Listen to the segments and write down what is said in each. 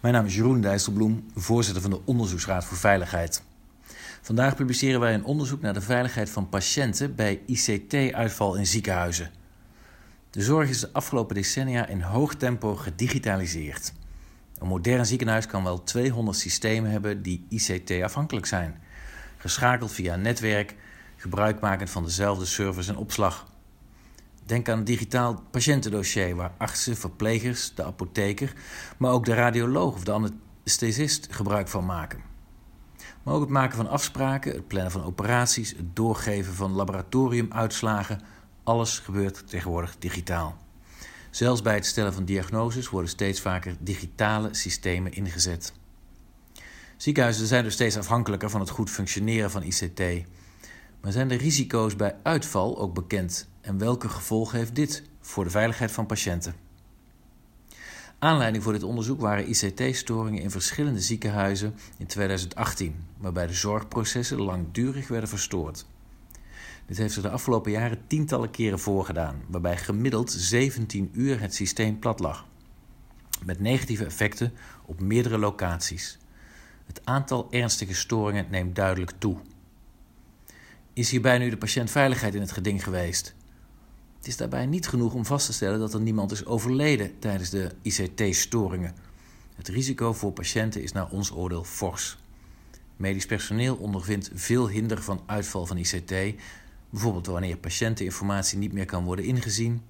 Mijn naam is Jeroen Dijsselbloem, voorzitter van de Onderzoeksraad voor Veiligheid. Vandaag publiceren wij een onderzoek naar de veiligheid van patiënten bij ICT-uitval in ziekenhuizen. De zorg is de afgelopen decennia in hoog tempo gedigitaliseerd. Een modern ziekenhuis kan wel 200 systemen hebben die ICT-afhankelijk zijn, geschakeld via netwerk, gebruikmakend van dezelfde servers en opslag. Denk aan een digitaal patiëntendossier waar artsen, verplegers, de apotheker, maar ook de radioloog of de anesthesist gebruik van maken. Maar ook het maken van afspraken, het plannen van operaties, het doorgeven van laboratoriumuitslagen, alles gebeurt tegenwoordig digitaal. Zelfs bij het stellen van diagnoses worden steeds vaker digitale systemen ingezet. Ziekenhuizen zijn dus steeds afhankelijker van het goed functioneren van ICT. Maar zijn de risico's bij uitval ook bekend en welke gevolgen heeft dit voor de veiligheid van patiënten? Aanleiding voor dit onderzoek waren ICT-storingen in verschillende ziekenhuizen in 2018, waarbij de zorgprocessen langdurig werden verstoord. Dit heeft zich de afgelopen jaren tientallen keren voorgedaan, waarbij gemiddeld 17 uur het systeem plat lag. Met negatieve effecten op meerdere locaties. Het aantal ernstige storingen neemt duidelijk toe. Is hierbij nu de patiëntveiligheid in het geding geweest? Het is daarbij niet genoeg om vast te stellen dat er niemand is overleden tijdens de ICT-storingen. Het risico voor patiënten is naar ons oordeel fors. Medisch personeel ondervindt veel hinder van uitval van ICT, bijvoorbeeld wanneer patiënteninformatie niet meer kan worden ingezien,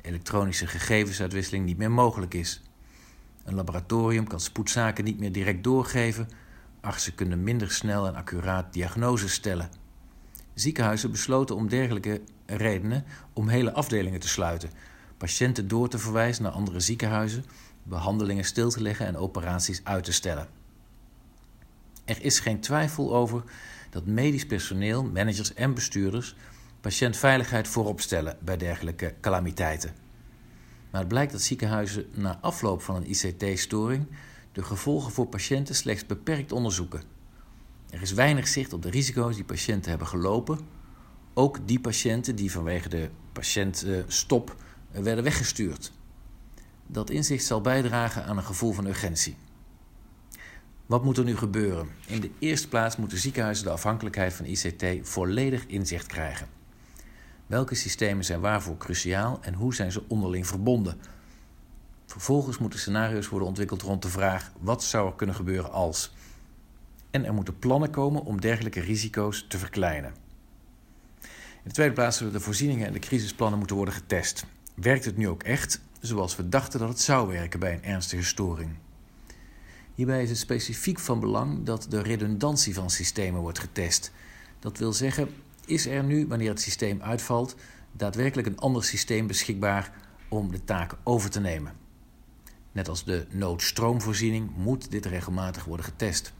elektronische gegevensuitwisseling niet meer mogelijk is. Een laboratorium kan spoedzaken niet meer direct doorgeven, artsen kunnen minder snel en accuraat diagnoses stellen. Ziekenhuizen besloten om dergelijke redenen om hele afdelingen te sluiten, patiënten door te verwijzen naar andere ziekenhuizen, behandelingen stil te leggen en operaties uit te stellen. Er is geen twijfel over dat medisch personeel, managers en bestuurders patiëntveiligheid voorop stellen bij dergelijke calamiteiten. Maar het blijkt dat ziekenhuizen na afloop van een ICT-storing de gevolgen voor patiënten slechts beperkt onderzoeken. Er is weinig zicht op de risico's die patiënten hebben gelopen, ook die patiënten die vanwege de patiëntstop werden weggestuurd. Dat inzicht zal bijdragen aan een gevoel van urgentie. Wat moet er nu gebeuren? In de eerste plaats moeten ziekenhuizen de afhankelijkheid van ICT volledig inzicht krijgen. Welke systemen zijn waarvoor cruciaal en hoe zijn ze onderling verbonden? Vervolgens moeten scenario's worden ontwikkeld rond de vraag: wat zou er kunnen gebeuren als? En er moeten plannen komen om dergelijke risico's te verkleinen. In de tweede plaats zullen de voorzieningen en de crisisplannen moeten worden getest. Werkt het nu ook echt zoals we dachten dat het zou werken bij een ernstige storing? Hierbij is het specifiek van belang dat de redundantie van systemen wordt getest. Dat wil zeggen, is er nu, wanneer het systeem uitvalt, daadwerkelijk een ander systeem beschikbaar om de taak over te nemen? Net als de noodstroomvoorziening moet dit regelmatig worden getest.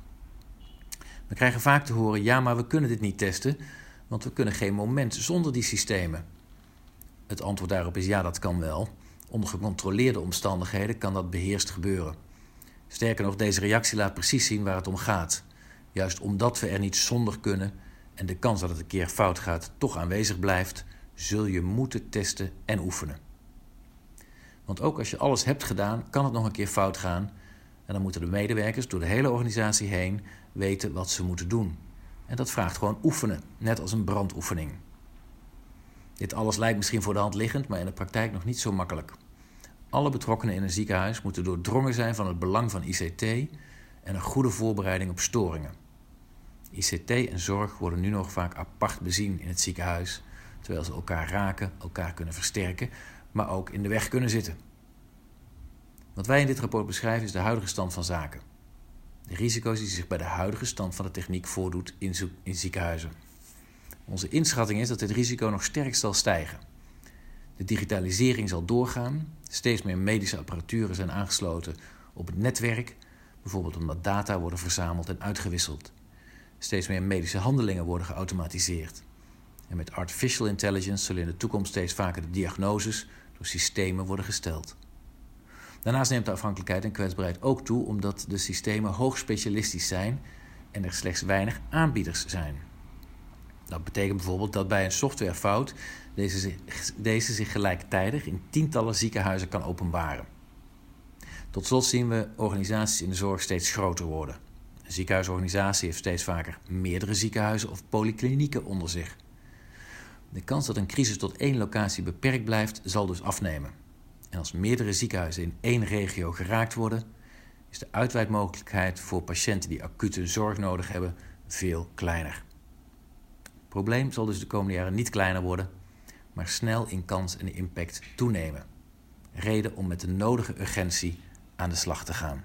We krijgen vaak te horen: ja, maar we kunnen dit niet testen, want we kunnen geen moment zonder die systemen. Het antwoord daarop is ja, dat kan wel. Onder gecontroleerde omstandigheden kan dat beheerst gebeuren. Sterker nog, deze reactie laat precies zien waar het om gaat. Juist omdat we er niet zonder kunnen en de kans dat het een keer fout gaat toch aanwezig blijft, zul je moeten testen en oefenen. Want ook als je alles hebt gedaan, kan het nog een keer fout gaan. En dan moeten de medewerkers door de hele organisatie heen weten wat ze moeten doen. En dat vraagt gewoon oefenen, net als een brandoefening. Dit alles lijkt misschien voor de hand liggend, maar in de praktijk nog niet zo makkelijk. Alle betrokkenen in een ziekenhuis moeten doordrongen zijn van het belang van ICT en een goede voorbereiding op storingen. ICT en zorg worden nu nog vaak apart bezien in het ziekenhuis, terwijl ze elkaar raken, elkaar kunnen versterken, maar ook in de weg kunnen zitten. Wat wij in dit rapport beschrijven is de huidige stand van zaken. De risico's die zich bij de huidige stand van de techniek voordoet in, ziekenhuizen. Onze inschatting is dat dit risico nog sterk zal stijgen. De digitalisering zal doorgaan. Steeds meer medische apparaturen zijn aangesloten op het netwerk, bijvoorbeeld omdat data worden verzameld en uitgewisseld. Steeds meer medische handelingen worden geautomatiseerd. En met artificial intelligence zullen in de toekomst steeds vaker de diagnoses door systemen worden gesteld. Daarnaast neemt de afhankelijkheid en kwetsbaarheid ook toe omdat de systemen hoog specialistisch zijn en er slechts weinig aanbieders zijn. Dat betekent bijvoorbeeld dat bij een softwarefout deze deze zich gelijktijdig in tientallen ziekenhuizen kan openbaren. Tot slot zien we organisaties in de zorg steeds groter worden. Een ziekenhuisorganisatie heeft steeds vaker meerdere ziekenhuizen of polyklinieken onder zich. De kans dat een crisis tot één locatie beperkt blijft, zal dus afnemen. En als meerdere ziekenhuizen in één regio geraakt worden, is de uitwijdmogelijkheid voor patiënten die acute zorg nodig hebben veel kleiner. Het probleem zal dus de komende jaren niet kleiner worden, maar snel in kans en impact toenemen. Reden om met de nodige urgentie aan de slag te gaan.